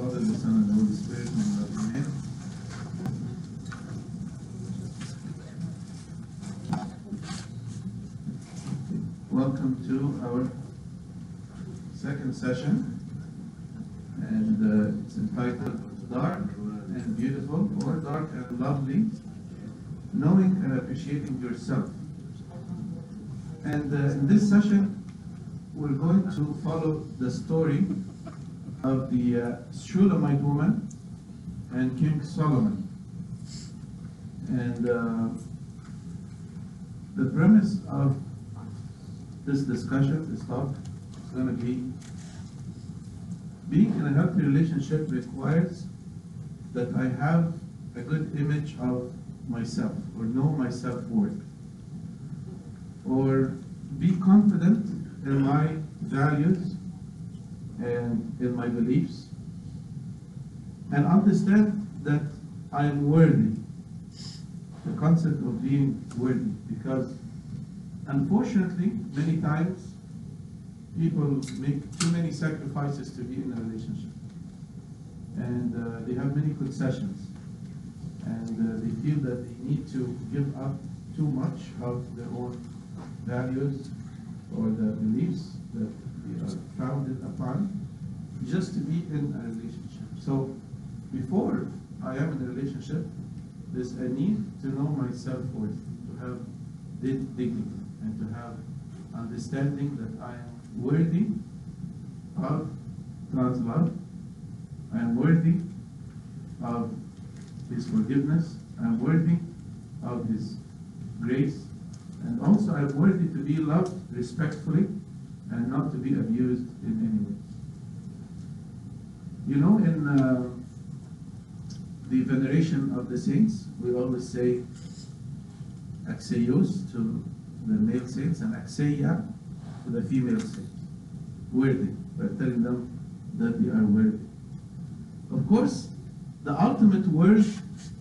Father, the Son, and the Holy Spirit, Amen. Welcome to our second session, and uh, it's entitled Dark and Beautiful, or Dark and Lovely, Knowing and Appreciating Yourself. And uh, in this session, we're going to follow the story of the uh, Shulamite woman and King Solomon. And uh, the premise of this discussion, this talk, is going to be being in a healthy relationship requires that I have a good image of myself or know my self worth or be confident in my values and in my beliefs. And understand that I am worthy. The concept of being worthy because unfortunately many times people make too many sacrifices to be in a relationship. And uh, they have many concessions. And uh, they feel that they need to give up too much of their own values or the beliefs that they are founded upon just to be in a relationship. So before I am in a relationship, there's a need to know my self-worth, to have dig- dignity, and to have understanding that I am worthy of God's love, I am worthy of His forgiveness, I am worthy of His grace, and also I am worthy to be loved respectfully and not to be abused in any way. You know, in uh, the veneration of the saints, we always say Axios to the male saints and Axia to the female saints. Worthy. We're telling them that they are worthy. Of course, the ultimate word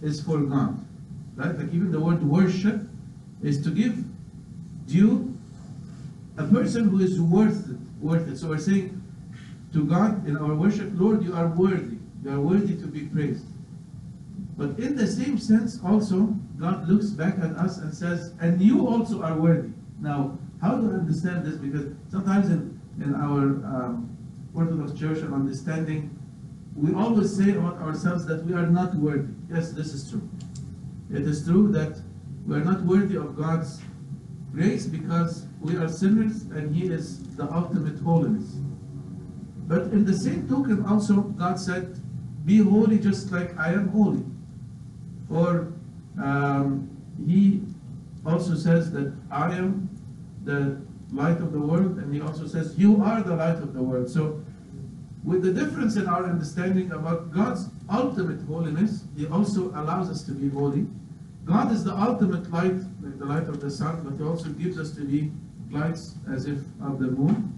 is for God. Right? Like even the word worship is to give due a person who is worth it, worth it. So we're saying to God in our worship, Lord, you are worthy. You are worthy to be praised. But in the same sense, also, God looks back at us and says, and you also are worthy. Now, how do I understand this? Because sometimes in, in our um, Orthodox Church and understanding, we always say about ourselves that we are not worthy. Yes, this is true. It is true that we are not worthy of God's grace because we are sinners and He is the ultimate holiness. But in the same token, also, God said, Be holy just like I am holy. Or um, He also says that I am the light of the world, and He also says, You are the light of the world. So, with the difference in our understanding about God's ultimate holiness, He also allows us to be holy. God is the ultimate light, like the light of the sun, but He also gives us to be lights as if of the moon.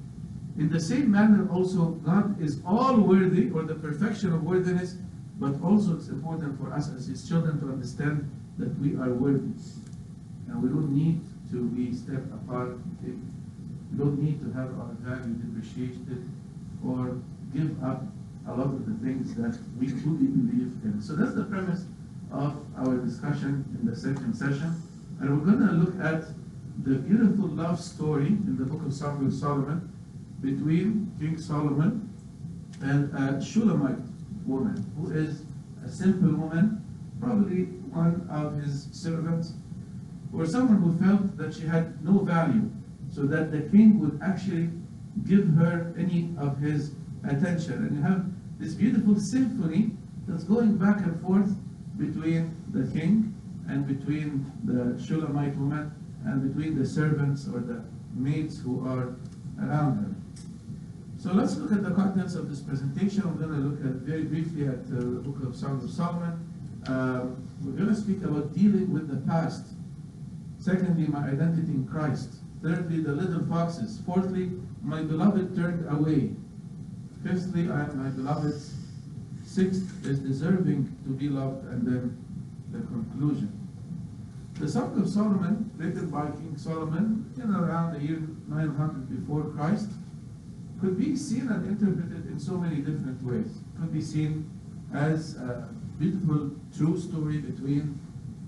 In the same manner, also, God is all worthy, or the perfection of worthiness, but also it's important for us as His children to understand that we are worthy. And we don't need to be stepped apart. We don't need to have our value depreciated or give up a lot of the things that we truly believe in. So that's the premise of our discussion in the second session. And we're going to look at the beautiful love story in the book of Song of Solomon between King Solomon and a Shulamite woman who is a simple woman, probably one of his servants, or someone who felt that she had no value, so that the king would actually give her any of his attention. And you have this beautiful symphony that's going back and forth between the king and between the Shulamite woman and between the servants or the maids who are around her. So let's look at the contents of this presentation. I'm going to look at very briefly at uh, the book of Songs of Solomon. Uh, we're going to speak about dealing with the past. Secondly, my identity in Christ. Thirdly, the little foxes. Fourthly, my beloved turned away. Fifthly, I am my beloved's. Sixth is deserving to be loved. And then the conclusion. The Song of Solomon, written by King Solomon in around the year 900 before Christ, could be seen and interpreted in so many different ways. Could be seen as a beautiful true story between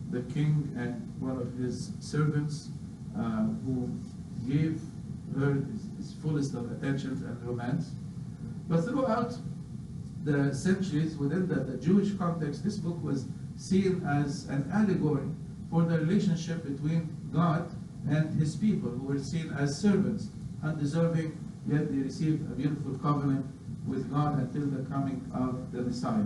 the king and one of his servants uh, who gave her his, his fullest of attention and romance. But throughout the centuries, within the, the Jewish context, this book was seen as an allegory for the relationship between God and his people, who were seen as servants, undeserving, yet they received a beautiful covenant with God until the coming of the Messiah.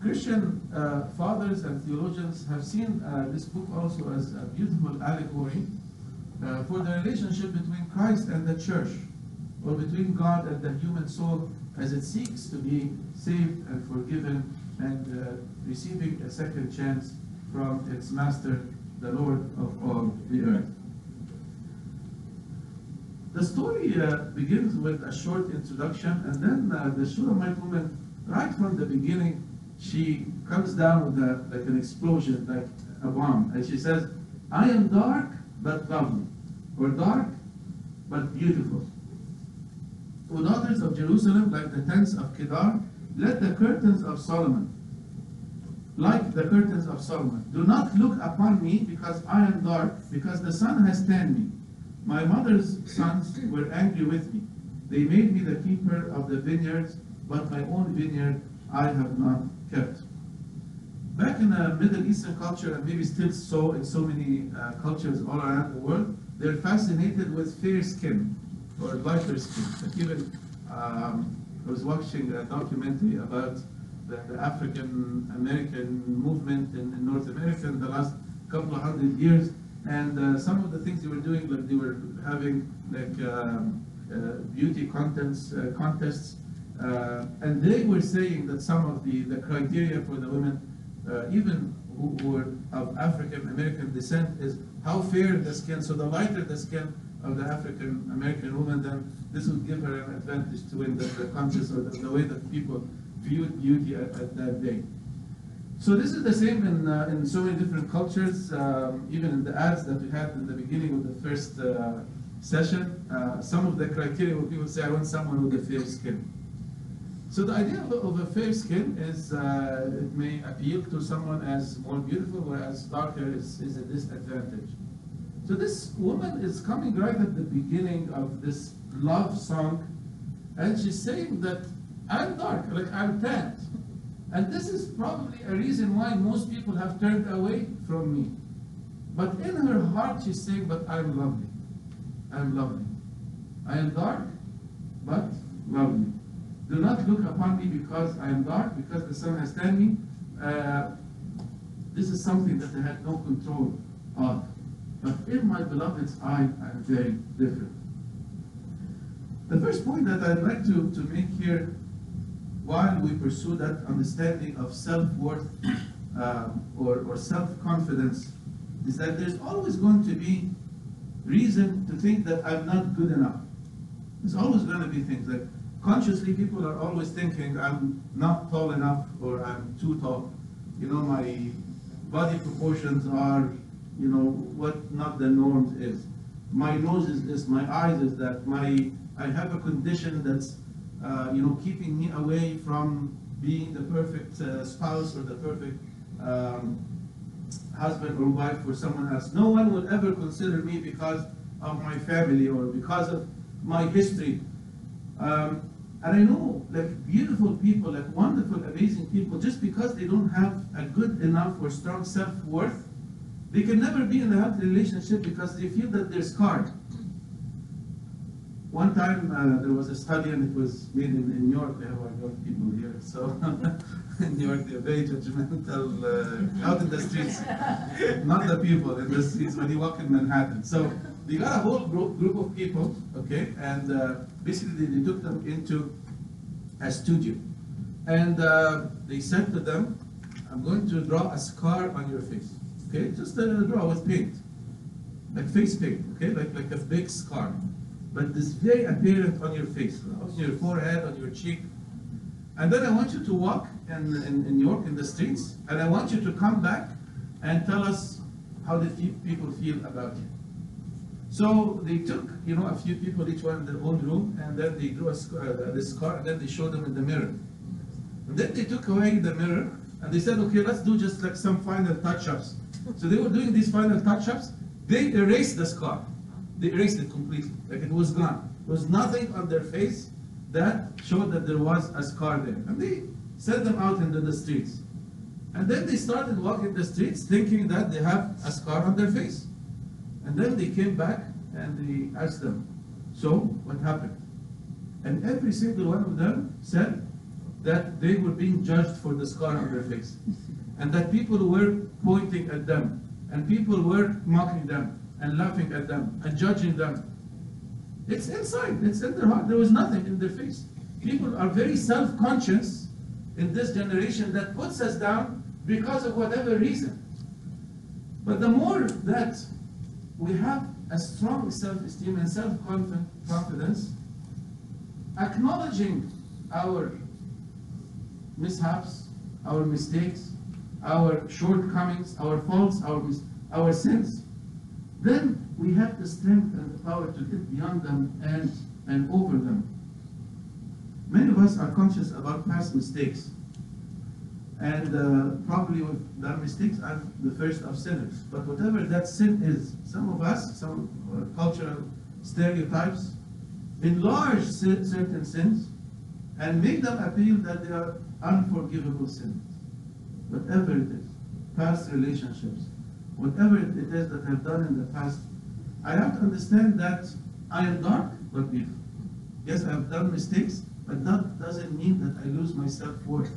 Christian uh, fathers and theologians have seen uh, this book also as a beautiful allegory uh, for the relationship between Christ and the church, or between God and the human soul as it seeks to be saved and forgiven and uh, receiving a second chance from its master, the Lord of all the earth. The story uh, begins with a short introduction, and then uh, the Shulamite woman, right from the beginning, she comes down with a, like an explosion, like a bomb, and she says, I am dark but lovely, or dark but beautiful. O daughters of Jerusalem, like the tents of Kedar, let the curtains of Solomon, like the curtains of Solomon, do not look upon me because I am dark, because the sun has tanned me. My mother's sons were angry with me. They made me the keeper of the vineyards, but my own vineyard I have not kept. Back in the Middle Eastern culture, and maybe still so in so many uh, cultures all around the world, they're fascinated with fair skin or lighter skin. Like even um, I was watching a documentary about the, the African American movement in, in, North America in the last couple of hundred years, and uh, some of the things they were doing, like they were having like um, uh, beauty contests, uh, contests, uh, and they were saying that some of the, the criteria for the women, even who, who were of African American descent, is how fair the skin. So the lighter the skin of the African American woman, then this would give her an advantage to win the, the contest or the, the way that people viewed beauty at, at, that day. So this is the same in, uh, in so many different cultures, um, even in the ads that we had in the beginning of the first uh, session. Uh, some of the criteria where people say, I want someone with a fair skin. So the idea of, of a fair skin is uh, it may appeal to someone as more beautiful, whereas darker is, is a disadvantage. So this woman is coming right at the beginning of this love song, and she's saying that I'm dark, like I'm tanned. And this is probably a reason why most people have turned away from me. But in her heart, she's saying, But I'm lovely. I'm lovely. I am dark, but lovely. Do not look upon me because I am dark, because the sun has tanned me. Uh, this is something that I had no control of. But in my beloved's eye, I'm very different. The first point that I'd like to, to make here while we pursue that understanding of self-worth um, or, or self-confidence is that there's always going to be reason to think that I'm not good enough. There's always going to be things like consciously people are always thinking I'm not tall enough or I'm too tall. You know, my body proportions are, you know, what not the norm is. My nose is this, my eyes is that, my I have a condition that's uh, you know, keeping me away from being the perfect uh, spouse or the perfect um, husband or wife for someone else. No one would ever consider me because of my family or because of my history. Um, and I know like beautiful people, like wonderful, amazing people, just because they don't have a good enough or strong self-worth, they can never be in a healthy relationship because they feel that they're scarred. One time uh, there was a study and it was made in, in New York. Our New York people here. So in New York, they're very judgmental uh, out in the streets. Not the people in the streets when you walk in Manhattan. So they got a whole group, group of people, okay, and uh, basically they took them into a studio. And uh, they said to them, I'm going to draw a scar on your face. Okay, just a draw with paint. Like face paint, okay, like, like a big scar but this very apparent on your face, on your forehead, on your cheek. And then I want you to walk in, in, in York in the streets, and I want you to come back and tell us how the people feel about you. So they took, you know, a few people, each one in their own room, and then they drew a uh, scar, and then they showed them in the mirror. And then they took away the mirror, and they said, okay, let's do just like some final touch-ups. So they were doing these final touch-ups. They erased the scar. They erased it completely, like it was gone. There was nothing on their face that showed that there was a scar there. And they sent them out into the streets. And then they started walking the streets thinking that they have a scar on their face. And then they came back and they asked them, so what happened? And every single one of them said that they were being judged for the scar on their face. And that people were pointing at them. And people were mocking them and laughing at them and judging them. It's inside, it's in their heart. There was nothing in their face. People are very self-conscious in this generation that puts us down because of whatever reason. But the more that we have a strong self-esteem and self-confidence, acknowledging our mishaps, our mistakes, our shortcomings, our faults, our, mis- our sins, then we have the strength and the power to get beyond them and, and over them. Many of us are conscious about past mistakes. And uh, probably we've mistakes. I'm the first of sinners. But whatever that sin is, some of us, some uh, cultural stereotypes, enlarge cer- certain sins and make them appeal that they are unforgivable sins. Whatever it is, past relationships, whatever it is that I've done in the past, I have to understand that I am dark but beautiful. Yes, I've done mistakes, but that doesn't mean that I lose my self-worth.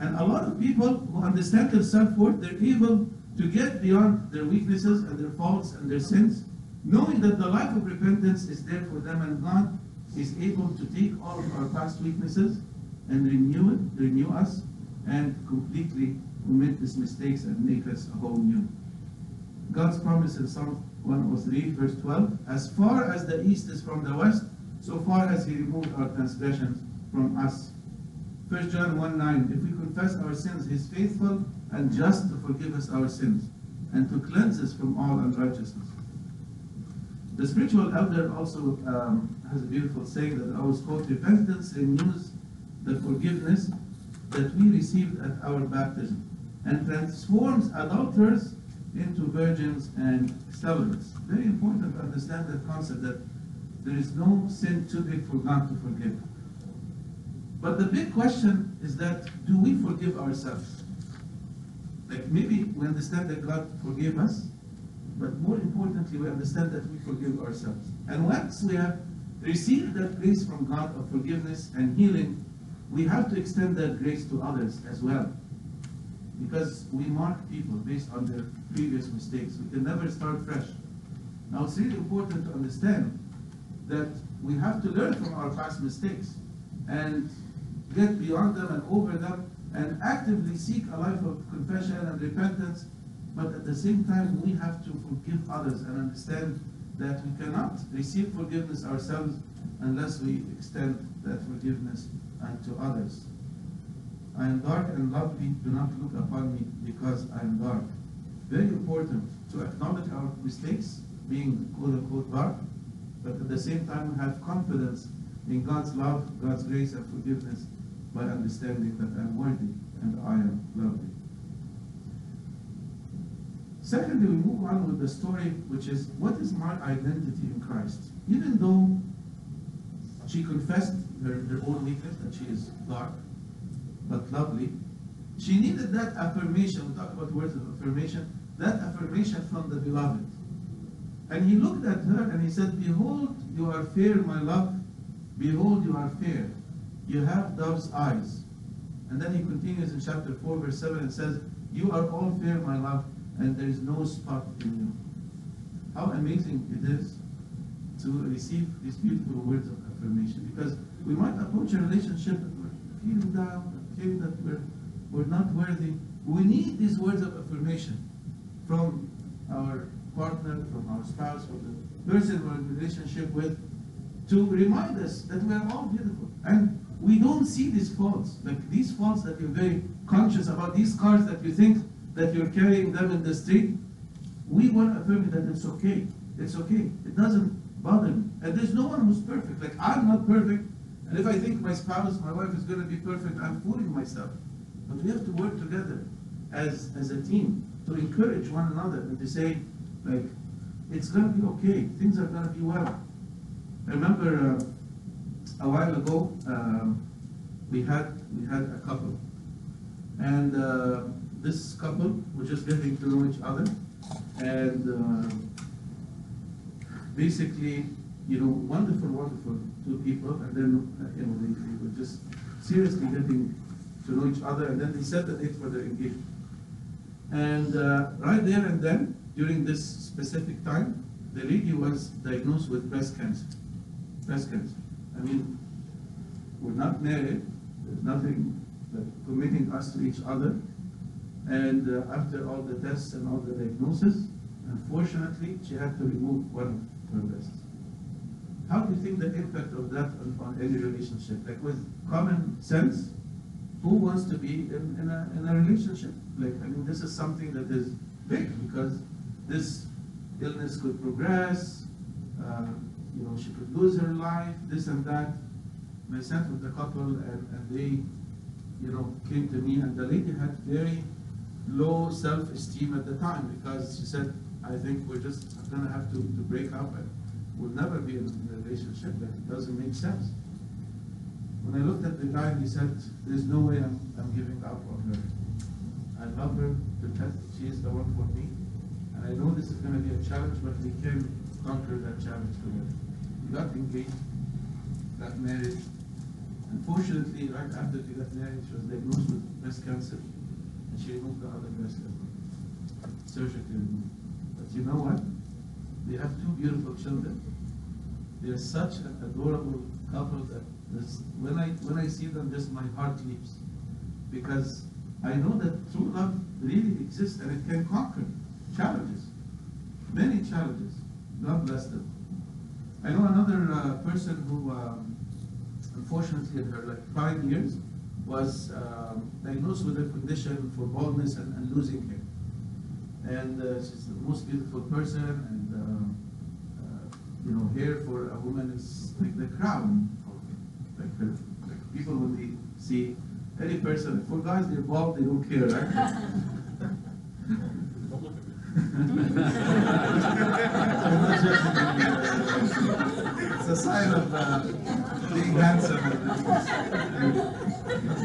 And a lot of people who understand their self-worth, they're able to get beyond their weaknesses and their faults and their sins, knowing that the life of repentance is there for them and God is able to take all of our past weaknesses and renew it, renew us, and completely omit these mistakes and make us a whole new. God's promise in Psalm 103, verse 12, as far as the east is from the west, so far as he removed our transgressions from us. 1 John 1 9, if we confess our sins, he is faithful and just to forgive us our sins and to cleanse us from all unrighteousness. The spiritual elder also um, has a beautiful saying that I always quote repentance renews the forgiveness that we received at our baptism and transforms adulterers into virgins and celibates. Very important to understand that concept that there is no sin too big for God to forgive. But the big question is that do we forgive ourselves? Like maybe we understand that God forgave us, but more importantly, we understand that we forgive ourselves. And once we have received that grace from God of forgiveness and healing, we have to extend that grace to others as well. Because we mark people based on their previous mistakes. We can never start fresh. Now, it's really important to understand that we have to learn from our past mistakes and get beyond them and over them and actively seek a life of confession and repentance. But at the same time, we have to forgive others and understand that we cannot receive forgiveness ourselves unless we extend that forgiveness unto others. I am dark and lovely, do not look upon me because I am dark. Very important to acknowledge our mistakes, being quote unquote dark, but at the same time have confidence in God's love, God's grace and forgiveness by understanding that I'm worthy and I am lovely. Secondly, we move on with the story, which is what is my identity in Christ? Even though she confessed her, her own weakness, that she is dark but lovely, she needed that affirmation. We talk about words of affirmation, that affirmation from the beloved. And he looked at her and he said, Behold, you are fair, my love. Behold, you are fair. You have dove's eyes. And then he continues in chapter 4, verse 7, and says, You are all fair, my love, and there is no spot in you. How amazing it is to receive these beautiful words of affirmation. Because we might approach a relationship feeling down, that we're, we're not worthy. We need these words of affirmation from our partner, from our spouse, from the person we're in relationship with, to remind us that we are all beautiful. And we don't see these faults, like these faults that you're very conscious about, these scars that you think that you're carrying them in the street. We want to affirm that it's okay. It's okay. It doesn't bother me. And there's no one who's perfect. Like I'm not perfect. And if I think my spouse, my wife is going to be perfect, I'm fooling myself. But we have to work together as, as a team to encourage one another and to say, like, it's going to be okay. Things are going to be well. I remember uh, a while ago, um, we had we had a couple, and uh, this couple were just getting to know each other, and uh, basically, you know, wonderful, wonderful two people, and then uh, you know they, they were just seriously getting to know each other, and then they set the date for their engagement. And uh, right there and then, during this specific time, the lady was diagnosed with breast cancer. Breast cancer. I mean, we're not married. There's nothing like committing us to each other. And uh, after all the tests and all the diagnosis, unfortunately, she had to remove one of her breasts. How do you think the impact of that on, on any relationship? Like with common sense, who wants to be in, in, a, in a relationship? Like, I mean, this is something that is big because this illness could progress, uh, you know, she could lose her life, this and that. I sat with the couple and, and they, you know, came to me and the lady had very low self-esteem at the time because she said, I think we're just have to, to break up and we'll never be in, a relationship, that doesn't make sense. When I looked at the guy, he said, there's no way I'm, I'm giving up on her. I love her to death, she is the one for me. And I know this is gonna be a challenge, but we can conquer that challenge together. We got engaged, got married. Unfortunately, right after she got married, she was diagnosed with breast cancer. And she removed the other breast. Surgically removed. But you know what? They have two beautiful children. They're such an adorable couple that this, when I when I see them, just my heart leaps, because I know that true love really exists and it can conquer challenges, many challenges. God bless them. I know another uh, person who, um, unfortunately, in her like five years, was um, diagnosed with a condition for baldness and, and losing hair. And uh, she's the most beautiful person, you know, hair for a woman is like the crown. Like, like people they see any person, for guys they're bald, they don't care, right? It's a sign of uh, being handsome.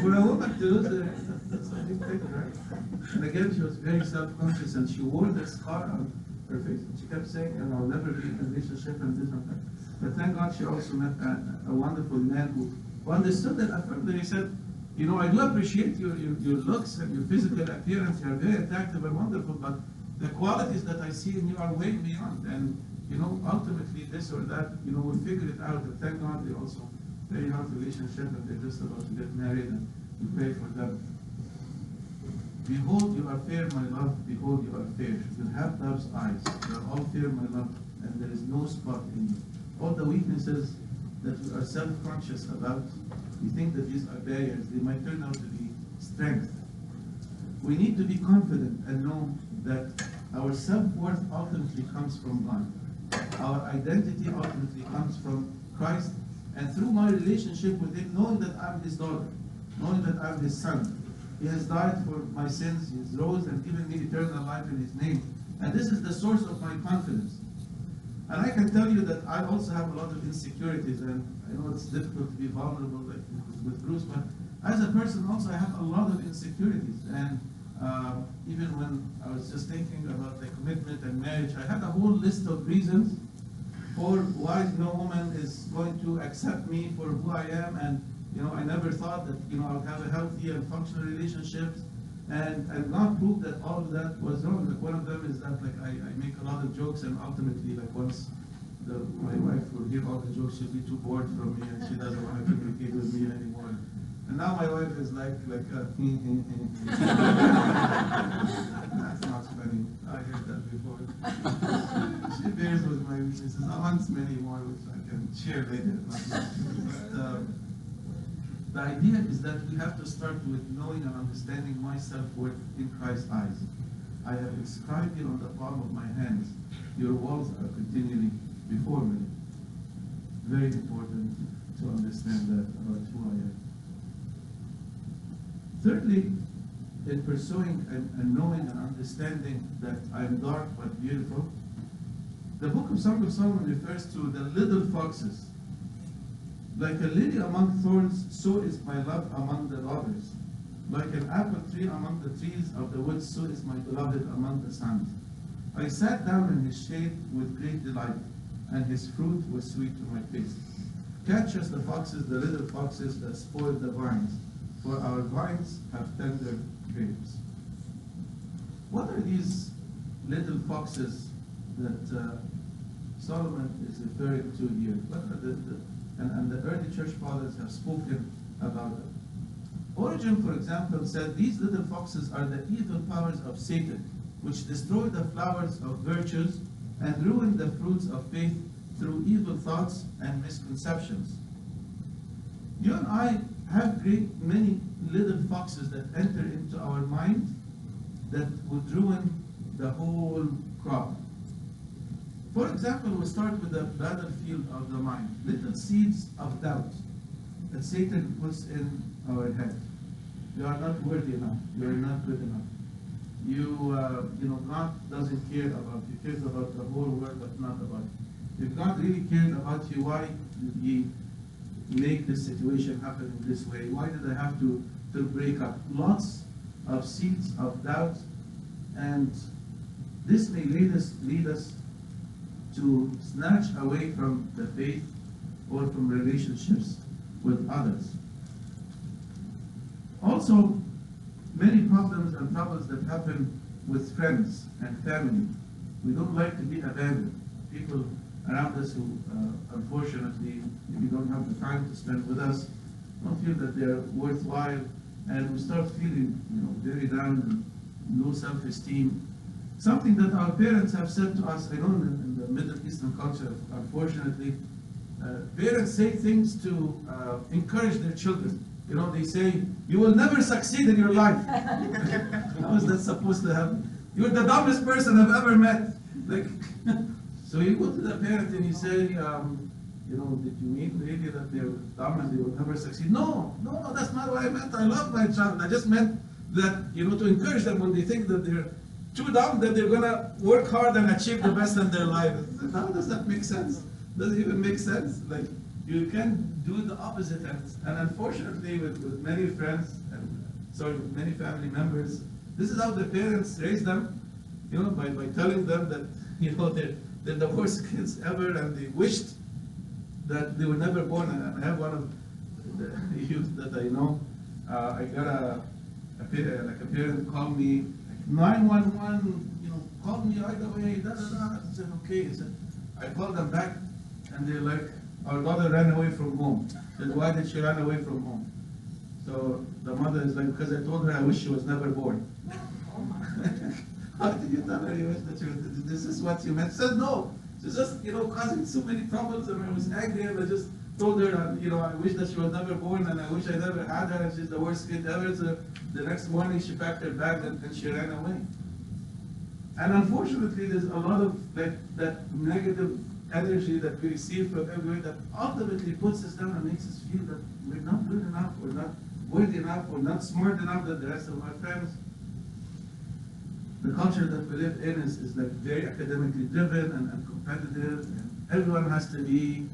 For a woman to lose her, that's a big thing, right? And again, she was very self-conscious and she wore the scar on her face. And she kept saying, and I'll never be in a relationship and this and that. But thank God she also met a, a wonderful man who, who understood that affirmed he said, you know, I do appreciate your, your, your looks and your physical appearance. You are very attractive and wonderful, but the qualities that I see in you are way beyond. And, you know, ultimately this or that, you know, we'll figure it out. And thank God they also very healthy relationship and they're just about to get married and we pray for them. Behold, you are fair, my love. Behold, you are fair. You have love's eyes. You are all fair, my love, and there is no spot in you. All the weaknesses that we are self-conscious about, we think that these are barriers. They might turn out to be strength. We need to be confident and know that our self-worth ultimately comes from God. Our identity ultimately comes from Christ, and through my relationship with Him, knowing that I'm His daughter, knowing that I'm His son. He has died for my sins, He has rose and given me eternal life in His name. And this is the source of my confidence. And I can tell you that I also have a lot of insecurities, and I know it's difficult to be vulnerable with Bruce, but as a person also I have a lot of insecurities. And uh, even when I was just thinking about the commitment and marriage, I had a whole list of reasons for why no woman is going to accept me for who I am, and you know I never thought that you know I would have a healthy and functional relationships, and and not proved that all of that was wrong. Like one of them is that like I, I make a lot of jokes, and ultimately like once the, my wife will hear all the jokes, she'll be too bored from me, and she doesn't want to communicate with me anymore. And now my wife is like like a, that's not funny. I heard that before. she bears with my weaknesses. I want many more which I can share later. But, uh, the idea is that we have to start with knowing and understanding my self-worth in Christ's eyes. I have inscribed you on the palm of my hands. Your walls are continually before me. Very important to understand that about who I am. Thirdly, in pursuing and, and knowing and understanding that I am dark but beautiful, the book of Song of Solomon refers to the little foxes. Like a lily among thorns, so is my love among the lovers. Like an apple tree among the trees of the woods, so is my beloved among the sons. I sat down in his shade with great delight, and his fruit was sweet to my taste. Catch us the foxes, the little foxes that spoil the vines, for our vines have tender grapes. What are these little foxes that uh, Solomon is referring to here? What are the, the, and, and the early church fathers have spoken about them. Origen, for example, said these little foxes are the evil powers of Satan, which destroy the flowers of virtues and ruin the fruits of faith through evil thoughts and misconceptions. You and I have great many little foxes that enter into our mind that would ruin the whole crop. For example, we start with the battlefield of the mind, little seeds of doubt that Satan puts in our head. You are not worthy enough. You are not good enough. You, uh, you know, God doesn't care about you. Cares about the whole world, but not about you. If God really cared about you, why did He make this situation happen in this way? Why did I have to, to break up? Lots of seeds of doubt, and this may lead us, lead us to snatch away from the faith or from relationships with others. Also, many problems and troubles that happen with friends and family. We don't like to be abandoned. People around us who, uh, unfortunately, you don't have the time to spend with us, don't feel that they're worthwhile, and we start feeling, you know, very down, and low self-esteem. Something that our parents have said to us, I in the Middle Eastern culture, unfortunately, uh, parents say things to uh, encourage their children. You know, they say, you will never succeed in your life. How is that supposed to happen? You're the dumbest person I've ever met. Like, so you go to the parent and you say, um, you know, did you mean really that they're dumb and they will never succeed? No, no, that's not what I meant. I love my child. I just meant that, you know, to encourage them when they think that they're too dumb, that they're gonna work hard and achieve the best in their life. How does that make sense? Does it even make sense? Like, you can do the opposite. And, and unfortunately, with, with many friends and sorry, with many family members, this is how the parents raise them, you know, by, by telling them that, you know, they're, they're the worst kids ever and they wished that they were never born. And I have one of the youth that I know, uh, I got a, a, like a parent called me, 911, you know, called me right away, da da da. I said, okay. I said, I called them back and they're like, our daughter ran away from home. I said, why did she run away from home? So the mother is like, because I told her I wish she was never born. How did you tell her you wish that she was, this is what you meant? She said, no. She's just, you know, causing so many problems and I was angry and I just told her, you know, I wish that she was never born and I wish I never had her and she's the worst kid ever. So the next morning she packed her bag and, and she ran away. And unfortunately, there's a lot of that negative energy that we receive from everywhere that ultimately puts us down and makes us feel that we're not good enough, we're not worthy enough, we're not smart enough than the rest of our friends. The culture that we live in is, is like very academically driven and, and competitive, and everyone has to be,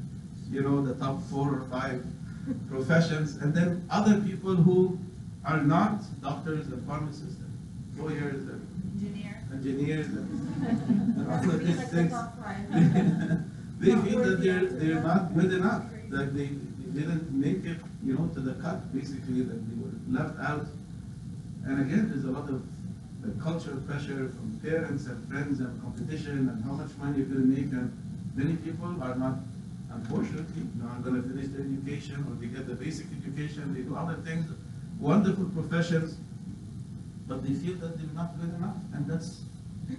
you know, the top four or five professions, and then other people who are not doctors and pharmacists and lawyers and Engineer. engineers and, and all of these the things. they feel that they're they're not good enough, that they, they didn't make it, you know, to the cut, basically, that they were left out. And again, there's a lot of uh, cultural pressure from parents and friends and competition and how much money you're gonna make, and many people are not, unfortunately, they're not gonna finish their education, or they get the basic education, they do other things, wonderful professions, but they feel that they're not good enough, and that's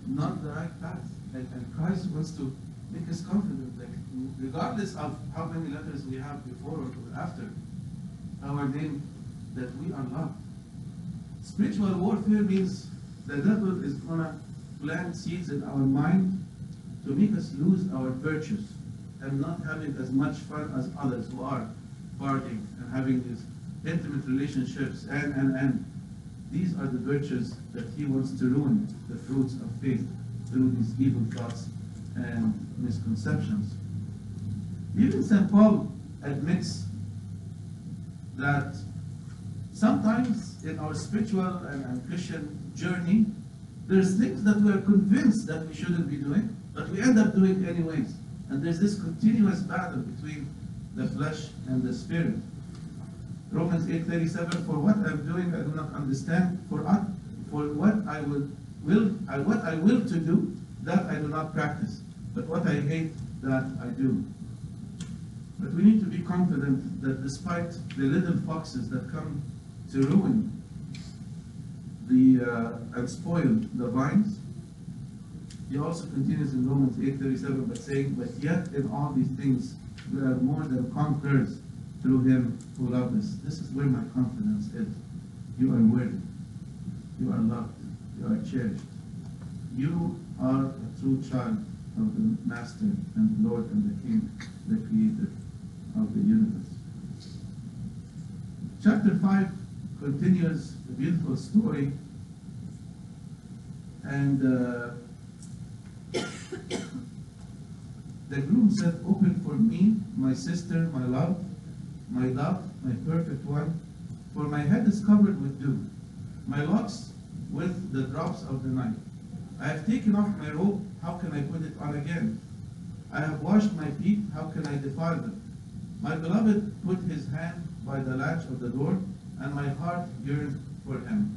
not the right path. And, and Christ wants to make us confident, like regardless of how many letters we have before or after our name, that we are loved. Spiritual warfare means the devil is gonna plant seeds in our mind to make us lose our virtues and not having as much fun as others who are partying and having these intimate relationships and and and these are the virtues that he wants to ruin the fruits of faith through these evil thoughts and misconceptions. Even St. Paul admits that sometimes in our spiritual and, and Christian journey, there's things that we are convinced that we shouldn't be doing, but we end up doing anyways. And there's this continuous battle between the flesh and the spirit. Romans 8:37, for what I'm doing I do not understand, for, I, for what I will, will I, what I will to do, that I do not practice. But what I hate, that I do. But we need to be confident that despite the little foxes that come to ruin the uh, and spoil the vines, he also continues in Romans 8:37 by saying, But yet in all these things we are more than conquerors through him who loved us. This is where my confidence is. You are worthy. You are loved. You are cherished. You are a true child of the Master and Lord and the King, the Creator of the universe. Chapter 5 continues the beautiful story and uh, the groom said, Open for me, my sister, my love, my love, my perfect one, for my head is covered with dew, my locks with the drops of the night. I have taken off my robe, how can I put it on again? I have washed my feet, how can I defile them? My beloved put his hand by the latch of the door, and my heart yearned for him.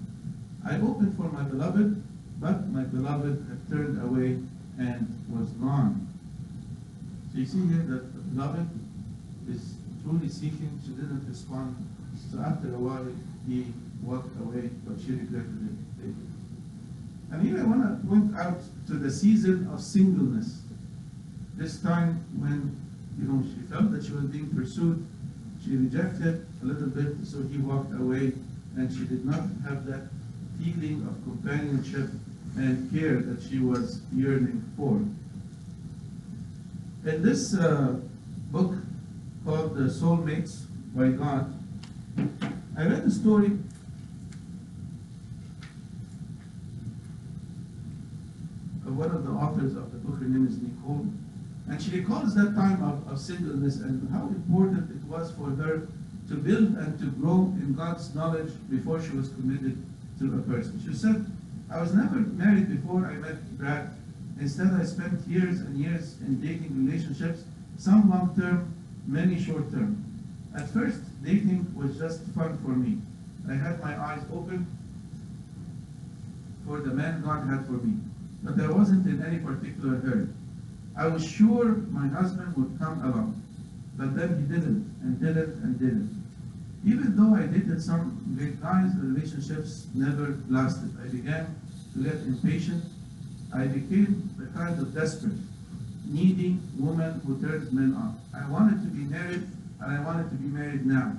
I opened for my beloved, but my beloved had turned away and was gone. So you see here that the beloved is truly seeking, she didn't respond. So after a while, he walked away, but she regretted it. And here I want to point out to the season of singleness. This time when, you know, she felt that she was being pursued, she rejected a little bit, so he walked away, and she did not have that feeling of companionship and care that she was yearning for. In this uh, book called The Soulmates by God, I read a story of one of the authors of the book. Her name is Nicole. And she recalls that time of, of singleness and how important it was for her to build and to grow in God's knowledge before she was committed to a person. She said, I was never married before I met Brad. Instead, I spent years and years in dating relationships, some long term, many short term. At first, dating was just fun for me. I had my eyes open for the man God had for me, but I wasn't in any particular hurry. I was sure my husband would come along, but then he didn't, and didn't, and didn't. Even though I dated some great guys, the relationships never lasted. I began to get impatient. I became the kind of desperate, needy woman who turns men off. I wanted to be married, and I wanted to be married now.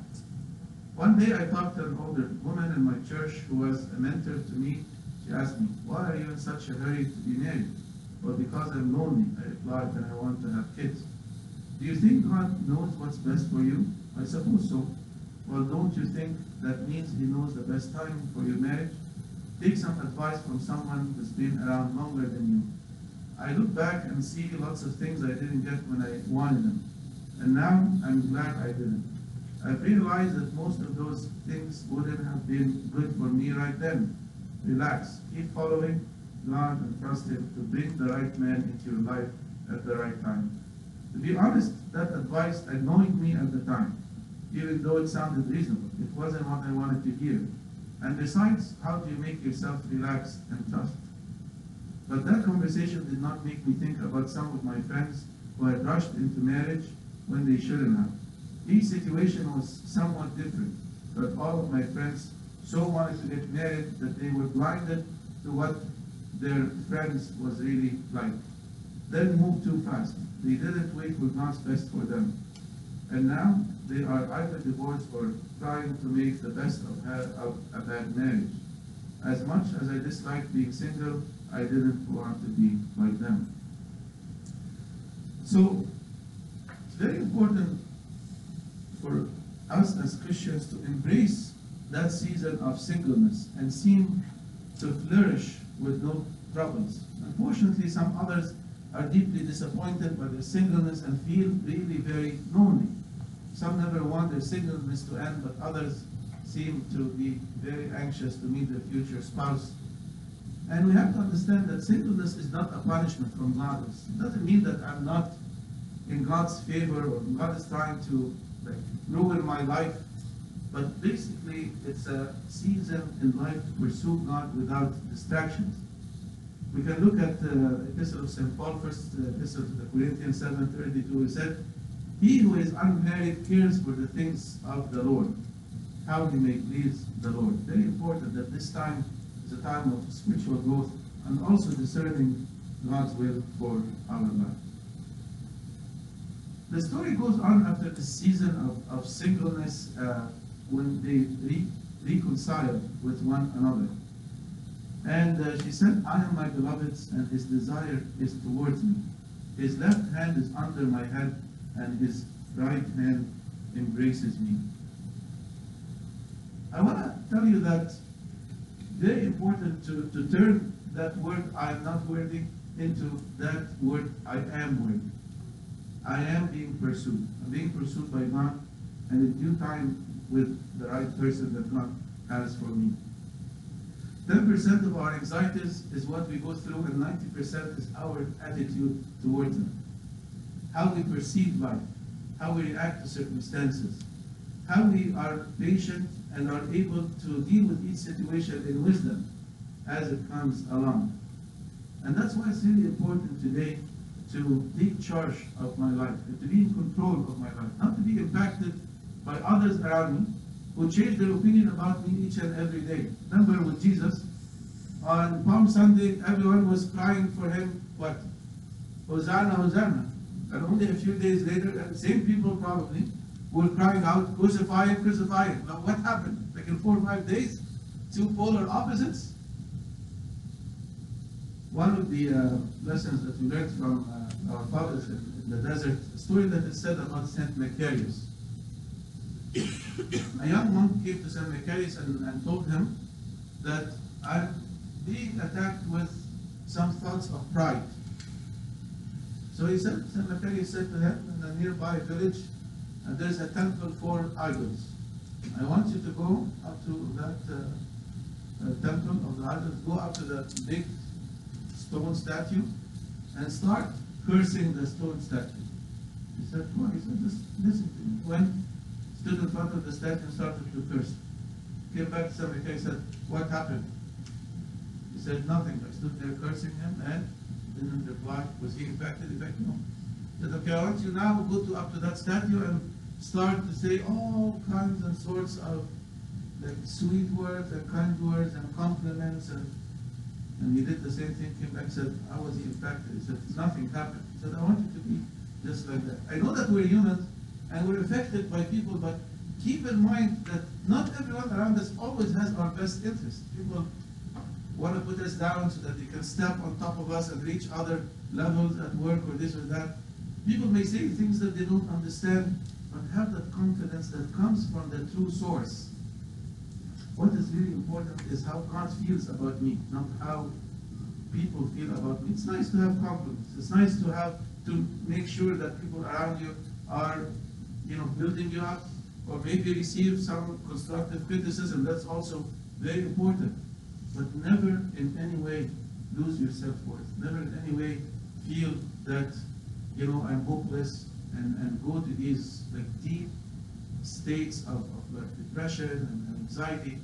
One day I talked to an older woman in my church who was a mentor to me. She asked me, why are you in such a hurry to be married? Well, because I'm lonely, I replied, and I want to have kids. Do you think God knows what's best for you? I suppose so. Well, don't you think that means He knows the best time for your marriage? Take some advice from someone who's been around longer than you. I look back and see lots of things I didn't get when I wanted them. And now I'm glad I didn't. I've realized that most of those things wouldn't have been good for me right then. Relax, keep following God and trust Him to bring the right man into your life at the right time. To be honest, that advice annoyed me at the time, even though it sounded reasonable. It wasn't what I wanted to hear. And besides, how do you make yourself relaxed and trust? But that conversation did not make me think about some of my friends who had rushed into marriage when they shouldn't have. Each situation was somewhat different, but all of my friends so wanted to get married that they were blinded to what their friends was really like. Then moved too fast. They didn't wait for God's best for them. And now they are either divorced or trying to make the best of, of a bad marriage. As much as I disliked being single, I didn't want to be like them. So, it's very important for us as Christians to embrace that season of singleness and seem to flourish with no troubles. Unfortunately, some others are deeply disappointed by their singleness and feel really very lonely. Some never want their singleness to end, but others seem to be very anxious to meet their future spouse. And we have to understand that singleness is not a punishment from God. It doesn't mean that I'm not in God's favor or God is trying to like, ruin my life. But basically, it's a season in life to pursue God without distractions. We can look at the Epistle of St. Paul, first uh, Epistle to the Corinthians 7.32. He said, He who is unmarried cares for the things of the Lord, how he may please the Lord. Very important that this time is a time of spiritual growth and also discerning God's will for our life. The story goes on after the season of, of singleness uh, when they re- reconcile with one another. And uh, she said, I am my beloved's, and his desire is towards me. His left hand is under my head, and his right hand embraces me. I want to tell you that very important to, to turn that word I am not worthy into that word I am worthy. I am being pursued. I'm being pursued by God, and in due time with the right person that God has for me. 10% of our anxieties is what we go through, and 90% is our attitude towards them. How we perceive life, how we react to circumstances, how we are patient and are able to deal with each situation in wisdom as it comes along. And that's why it's really important today to take charge of my life, and to be in control of my life, not to be impacted by others around me who change their opinion about me each and every day. Remember with Jesus, on Palm Sunday, everyone was crying for him, what? Hosanna, Hosanna. And only a few days later, the same people probably were crying out, crucify him, crucify him. Now what happened? Like in four or five days? Two polar opposites? One of the uh, lessons that we learned from uh, our fathers in, in, the desert, a story that is said about Saint Macarius. a young monk came to Saint Macarius and, and told him that I'm being attacked with some thoughts of pride. So he said, Macarius said to him, in a nearby village, uh, there's a temple for idols. I want you to go up to that uh, uh, temple of the idols, go up to the big stone statue and start cursing the stone statue. He said, why? He said, just listen to me. When stood in front of the statue and started to curse. Came back to somebody and said, what happened? He said, nothing. I stood there cursing him and didn't reply. Was he infected? In fact, no. He said, okay, I want you now go to up to that statue and start to say all kinds and sorts of like sweet words and kind words and compliments and and he did the same thing, came back and said, I was infected? He said, Nothing happened. He said, I want you to be just like that. I know that we're humans and we're affected by people, but keep in mind that not everyone around us always has our best interest. People want to put us down so that they can step on top of us and reach other levels at work or this or that. People may say things that they don't understand, but have that confidence that comes from the true source. What is really important is how God feels about me, not how people feel about me. It's nice to have compliments. It's nice to have to make sure that people around you are, you know, building you up, or maybe receive some constructive criticism. That's also very important. But never in any way lose your self-worth. Never in any way feel that, you know, I'm hopeless and, and go to these like deep states of, of like depression and, anxiety.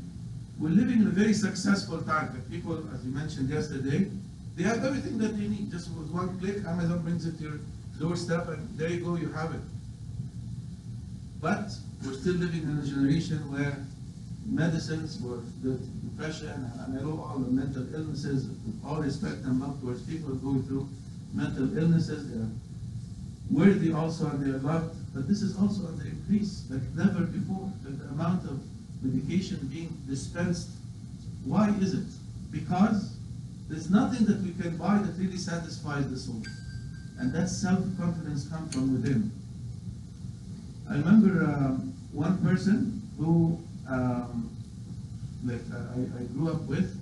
We're living in a very successful time. Like people, as you mentioned yesterday, they have everything that they need. Just with one click, Amazon brings it to your doorstep, and there you go, you have it. But we're still living in a generation where medicines for the depression, and I know all the mental illnesses, all respect love towards people going through mental illnesses, they are worthy also and they are loved, but this is also on the increase like never before. The, the amount of medication being dispensed Why is it? Because there's nothing that we can buy that really satisfies the soul. And that self-confidence comes from within. I remember um, one person who um, like uh, I, I grew up with,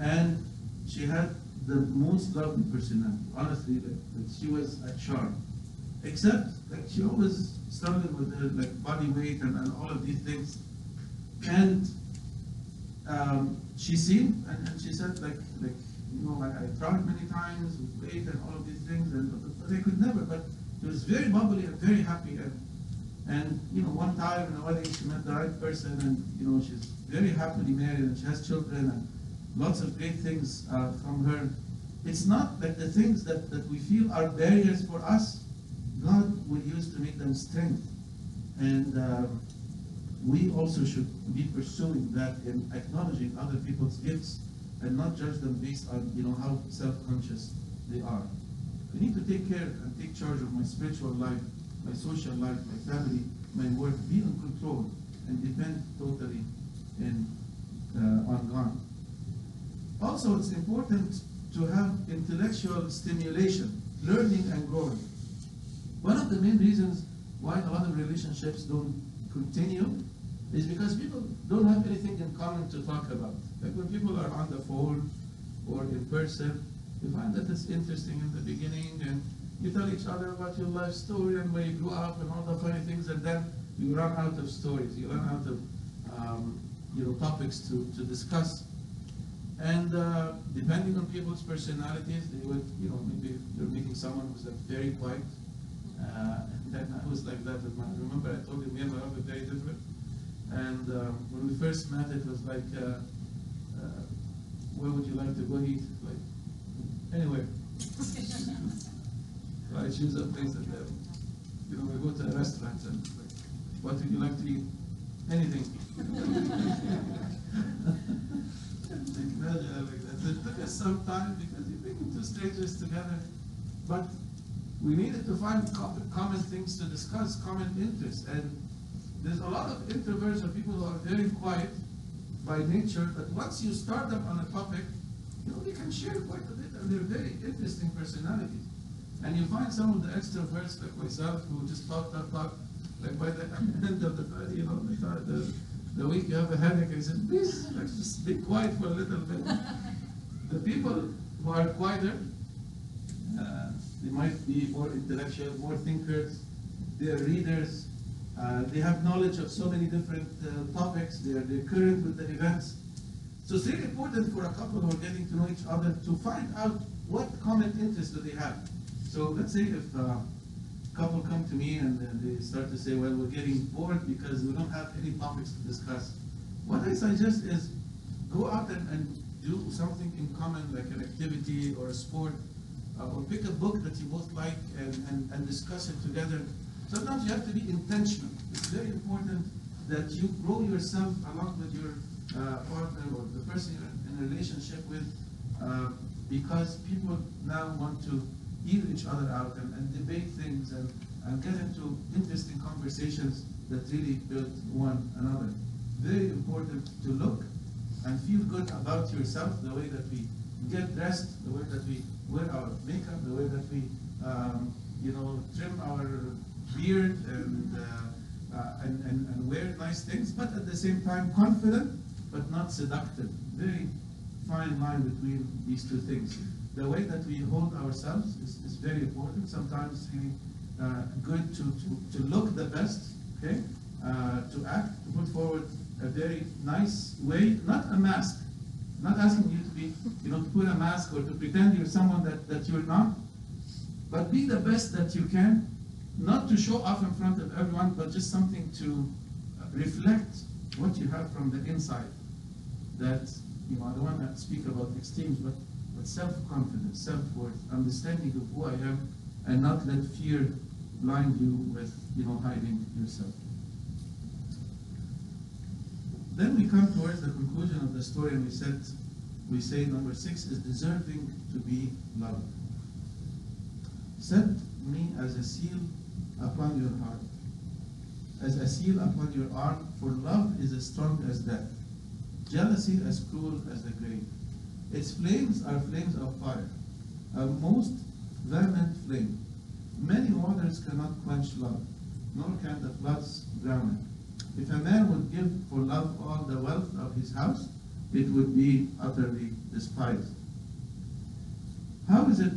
and she had the most lovely personality. Honestly, like, she was a charm. Except like she always struggled with her like body weight and, and all of these things. And um, she seemed and, and she said like like you know I, I tried many times with weight and all of these things and but, but I could never. But she was very bubbly and very happy and and you know one time in a wedding she met the right person and you know she's very happily married and she has children and lots of great things uh, from her. It's not that the things that, that we feel are barriers for us, God will use to make them strength. And um, we also should be pursuing that in acknowledging other people's gifts and not judge them based on you know how self-conscious they are. We need to take care and take charge of my spiritual life, my social life, my family, my work, be in control and depend totally in, uh, on God. Also, it's important to have intellectual stimulation, learning and growing. One of the main reasons why a lot of relationships don't continue is because people don't have anything in common to talk about. Like when people are on the phone or in person, you find that it's interesting in the beginning and you tell each other about your life story and where you grew up and all the funny things and then you run out of stories, you run out of um, you know, topics to, to discuss. And uh, depending on people's personalities, they would, you know, maybe you're meeting someone who's like very quiet. Uh, and then I was like that with my, remember I told you me and my were very different. And um, when we first met, it was like, uh, uh, where would you like to go eat? Like, anyway. I choose a place that, uh, you know, we go to a restaurant and what would you like to eat? Anything. It took us some time because you're bringing two strangers together, but we needed to find co- common things to discuss, common interests, and there's a lot of introverts or people who are very quiet by nature, but once you start them on a topic, you know, they can share quite a bit, and they're very interesting personalities. And you find some of the extroverts like myself who just talk, talk, talk, like by the end of the, you know, the, the week you have a headache, I said, please, let's just be quiet for a little bit. the people who are quieter, uh, they might be more intellectual, more thinkers, they are readers, uh, they have knowledge of so many different uh, topics, they are, they're current with the events. So it's really important for a couple who are getting to know each other to find out what common interests do they have. So let's say if uh, a couple come to me and uh, they start to say, well, we're getting bored because we don't have any topics to discuss. What I suggest is go out and, and do something in common, like an activity or a sport, uh, or pick a book that you both like and, and, and discuss it together. Sometimes you have to be intentional. It's very important that you grow yourself along with your uh, partner or the person you're in a relationship with, uh, because people now want to hear each other out and, and debate things and, and get into interesting conversations that really build one another. Very important to look and feel good about yourself, the way that we get dressed, the way that we wear our makeup, the way that we, um, you know, trim our beard and, uh, uh, and, and, and wear nice things, but at the same time confident, but not seductive. Very fine line between these two things. The way that we hold ourselves is, is very important. Sometimes it's really uh, good to, to, to look the best, okay? Uh, to act, to put forward a very nice way, not a mask. Not asking you to be, you know, to put a mask or to pretend you're someone that, that you're not, but be the best that you can, not to show off in front of everyone, but just something to reflect what you have from the inside. That, you know, I don't want to speak about extremes, but, but self-confidence, self-worth, understanding of who I am, and not let fear blind you with, you know, hiding yourself. Then we come towards the conclusion of the story and we said, we say number six is deserving to be loved. Set me as a seal upon your heart, as a seal upon your arm, for love is as strong as death. jealousy as cruel as the grave. Its flames are flames of fire, a most vehement flame. Many waters cannot quench love, nor can the floods drown it. If a man would give for love all the wealth of his house, it would be utterly despised. How is it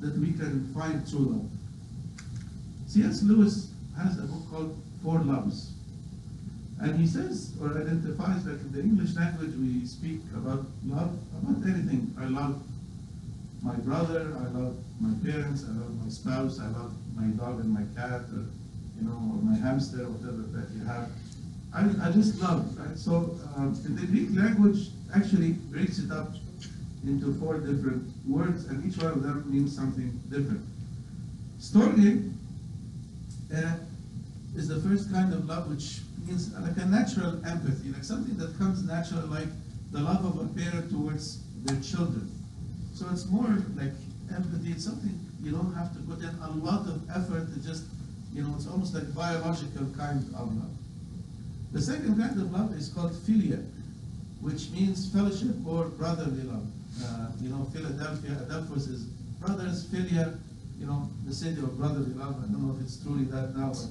that we can find true love? C.S. Lewis has a book called Four Loves. And he says or identifies that in the English language we speak about love, about anything. I love my brother, I love my parents, I love my spouse, I love my dog and my cat, or you know, or my hamster, whatever that you have. I, I just love, right? So um, the Greek language actually breaks it up into four different words, and each one of them means something different. Storge uh, is the first kind of love which means like a natural empathy, like something that comes natural, like the love of a parent towards their children. So it's more like empathy. It's something you don't have to put in a lot of effort to just, you know, it's almost like biological kind of love. The second kind of love is called philia, which means fellowship or brotherly love. Uh, you know, Philadelphia, Adelphos is brothers, philia, you know, the city of brotherly love. I don't know if it's truly that now, but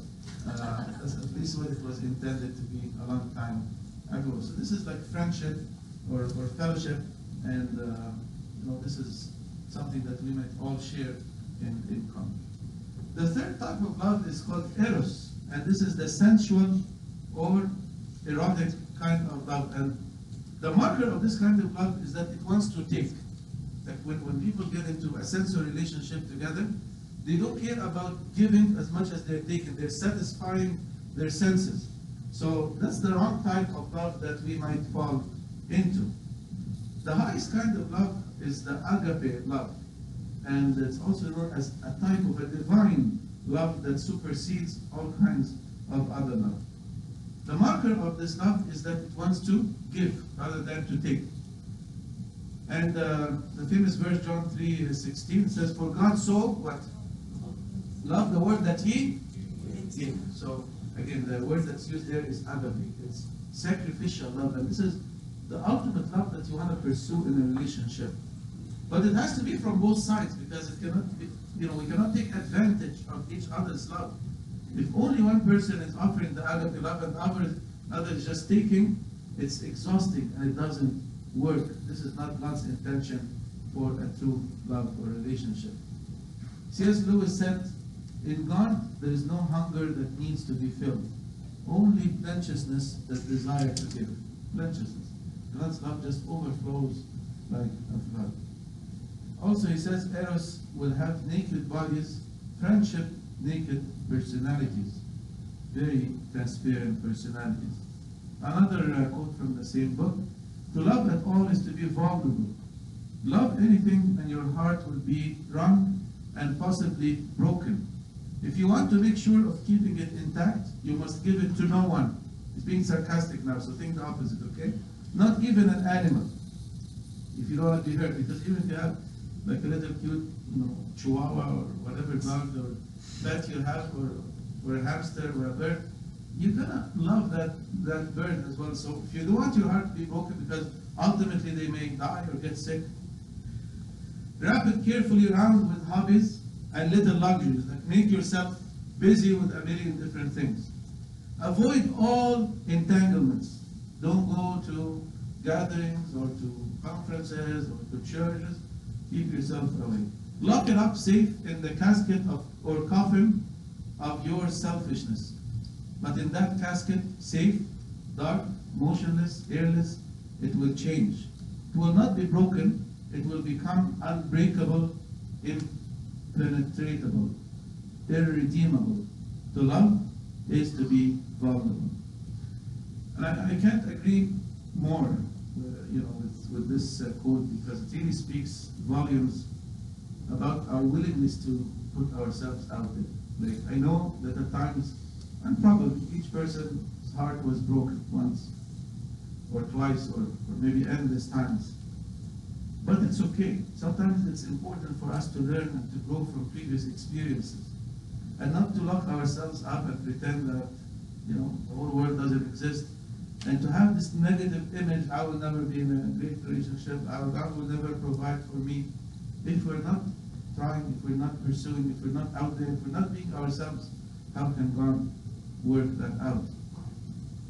at least what it was intended to be a long time ago. So this is like friendship or, or fellowship, and uh, you know, this is something that we might all share in, in common. The third type of love is called eros, and this is the sensual or erotic kind of love. And the marker of this kind of love is that it wants to take. Like when, when people get into a sensual relationship together, they don't care about giving as much as they're taking. They're satisfying their senses. So that's the wrong type of love that we might fall into. The highest kind of love is the agape love. And it's also known as a type of a divine love that supersedes all kinds of other love. The marker of this love is that it wants to give rather than to take. And uh, the famous verse, John 3 16, says, For God so what? Love the word that He gave. So again, the word that's used there is agape. It's sacrificial love. And this is the ultimate love that you want to pursue in a relationship. But it has to be from both sides because it cannot be, you know, we cannot take advantage of each other's love. If only one person is offering the agape love and the others others just taking, it's exhausting and it doesn't work. This is not God's intention for a true love or relationship. C.S. Lewis said, In God there is no hunger that needs to be filled, only plenteousness that desire to give. Plenteousness. God's love just overflows like a flood. Also, he says Eros will have naked bodies, friendship, naked personalities, very transparent personalities. Another uh, quote from the same book To love at all is to be vulnerable. Love anything, and your heart will be wrung and possibly broken. If you want to make sure of keeping it intact, you must give it to no one. It's being sarcastic now, so think the opposite, okay? Not even an animal. If you don't want to be hurt, because even if you have like a little cute, you know, chihuahua or whatever dog or pet you have, or, or a hamster or a bird, you're gonna love that, that bird as well. So if you don't want your heart to be broken because ultimately they may die or get sick, wrap it carefully around with hobbies and little luxuries. Like make yourself busy with a million different things. Avoid all entanglements. Don't go to gatherings or to conferences or to churches. Keep yourself away. Lock it up safe in the casket of or coffin of your selfishness. But in that casket, safe, dark, motionless, airless, it will change. It will not be broken, it will become unbreakable, impenetrable, irredeemable. To love is to be vulnerable. And I, I can't agree more, uh, you know, with, with this uh, quote because it really speaks volumes about our willingness to put ourselves out there. Like I know that at times, and probably each person's heart was broken once, or twice, or, or maybe endless times. But it's okay. Sometimes it's important for us to learn and to grow from previous experiences, and not to lock ourselves up and pretend that you know the whole world doesn't exist, And to have this negative image, I will never be in a great relationship, will, God will never provide for me. If we're not trying, if we're not pursuing, if we're not out there, if we're not being ourselves, how can God work that out?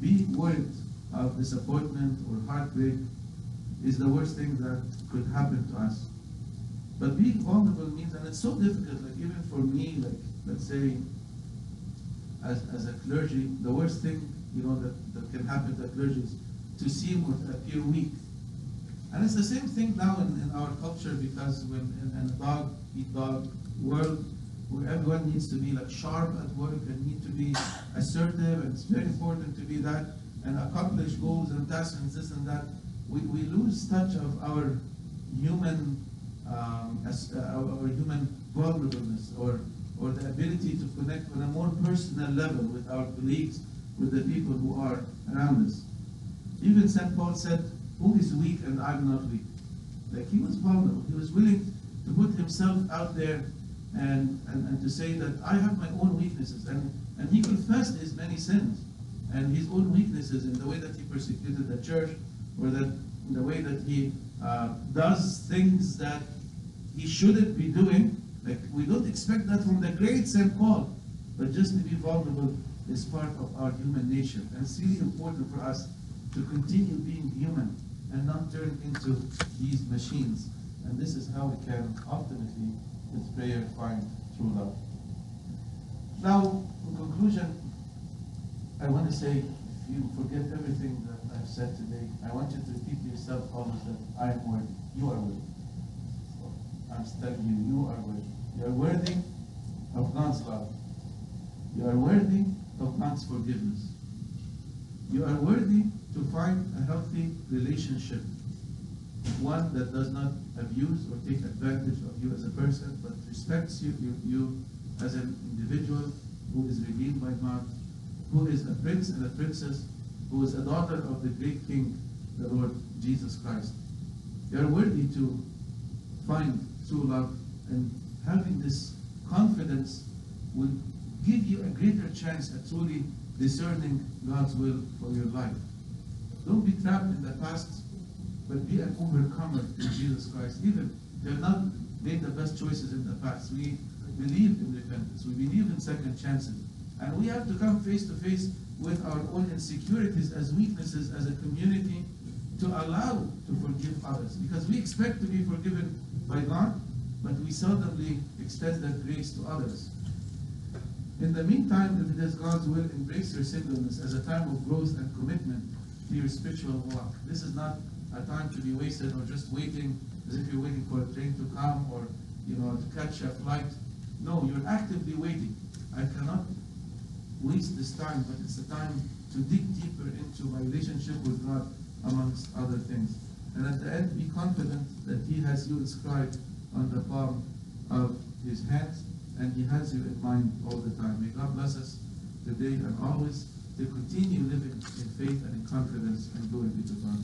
Being worried of disappointment or heartbreak is the worst thing that could happen to us. But being vulnerable means, and it's so difficult, like even for me, like let's say, as, as a clergy, the worst thing, you know, that, that can happen to clergy is to seem or appear weak. And it's the same thing now in, in our culture because when in, in a dog eat dog world, where everyone needs to be like sharp at work and need to be assertive, and it's very important to be that and accomplish goals and tasks and this and that. We, we lose touch of our human um, as, uh, our, human vulnerableness or or the ability to connect on a more personal level with our colleagues, with the people who are around us. Even St. Paul said, Who is weak and I'm not weak? Like he was vulnerable. He was willing to put himself out there and, and, and to say that I have my own weaknesses. And, and he confessed his many sins and his own weaknesses in the way that he persecuted the church or that the way that he uh, does things that he shouldn't be doing like we don't expect that from the great St. Paul, but just to be vulnerable is part of our human nature. And it's really important for us to continue being human and not turn into these machines. And this is how we can ultimately, with prayer, find true love. Now, in conclusion, I want to say, if you forget everything I've said today, I want you to to yourself always that I am worthy. You are worthy. I'm telling you, you are worthy. You are worthy of God's love. You are worthy of God's forgiveness. You are worthy to find a healthy relationship. One that does not abuse or take advantage of you as a person, but respects you, you, you as an individual who is redeemed by God, who is a prince and a princess, who is a daughter of the great King, the Lord Jesus Christ. You are worthy to find true love and having this confidence will give you a greater chance at truly discerning God's will for your life. Don't be trapped in the past, but be an overcomer in Jesus Christ. Even if you have not made the best choices in the past, we believe in repentance. We believe in second chances. And we have to come face to face with our own insecurities as weaknesses as a community to allow to forgive others. Because we expect to be forgiven by God, but we seldomly extend that grace to others. In the meantime, if it is God's will, embrace your singleness as a time of growth and commitment to your spiritual walk. This is not a time to be wasted or just waiting as if you're waiting for a train to come or you know to catch a flight. No, you're actively waiting. I cannot waste this time, but it's a time to dig deeper into my relationship with God amongst other things. And at the end, be confident that He has you inscribed on the palm of his hands, and he has you in mind all the time. May God bless us today and always to continue living in faith and in confidence and glory be to God.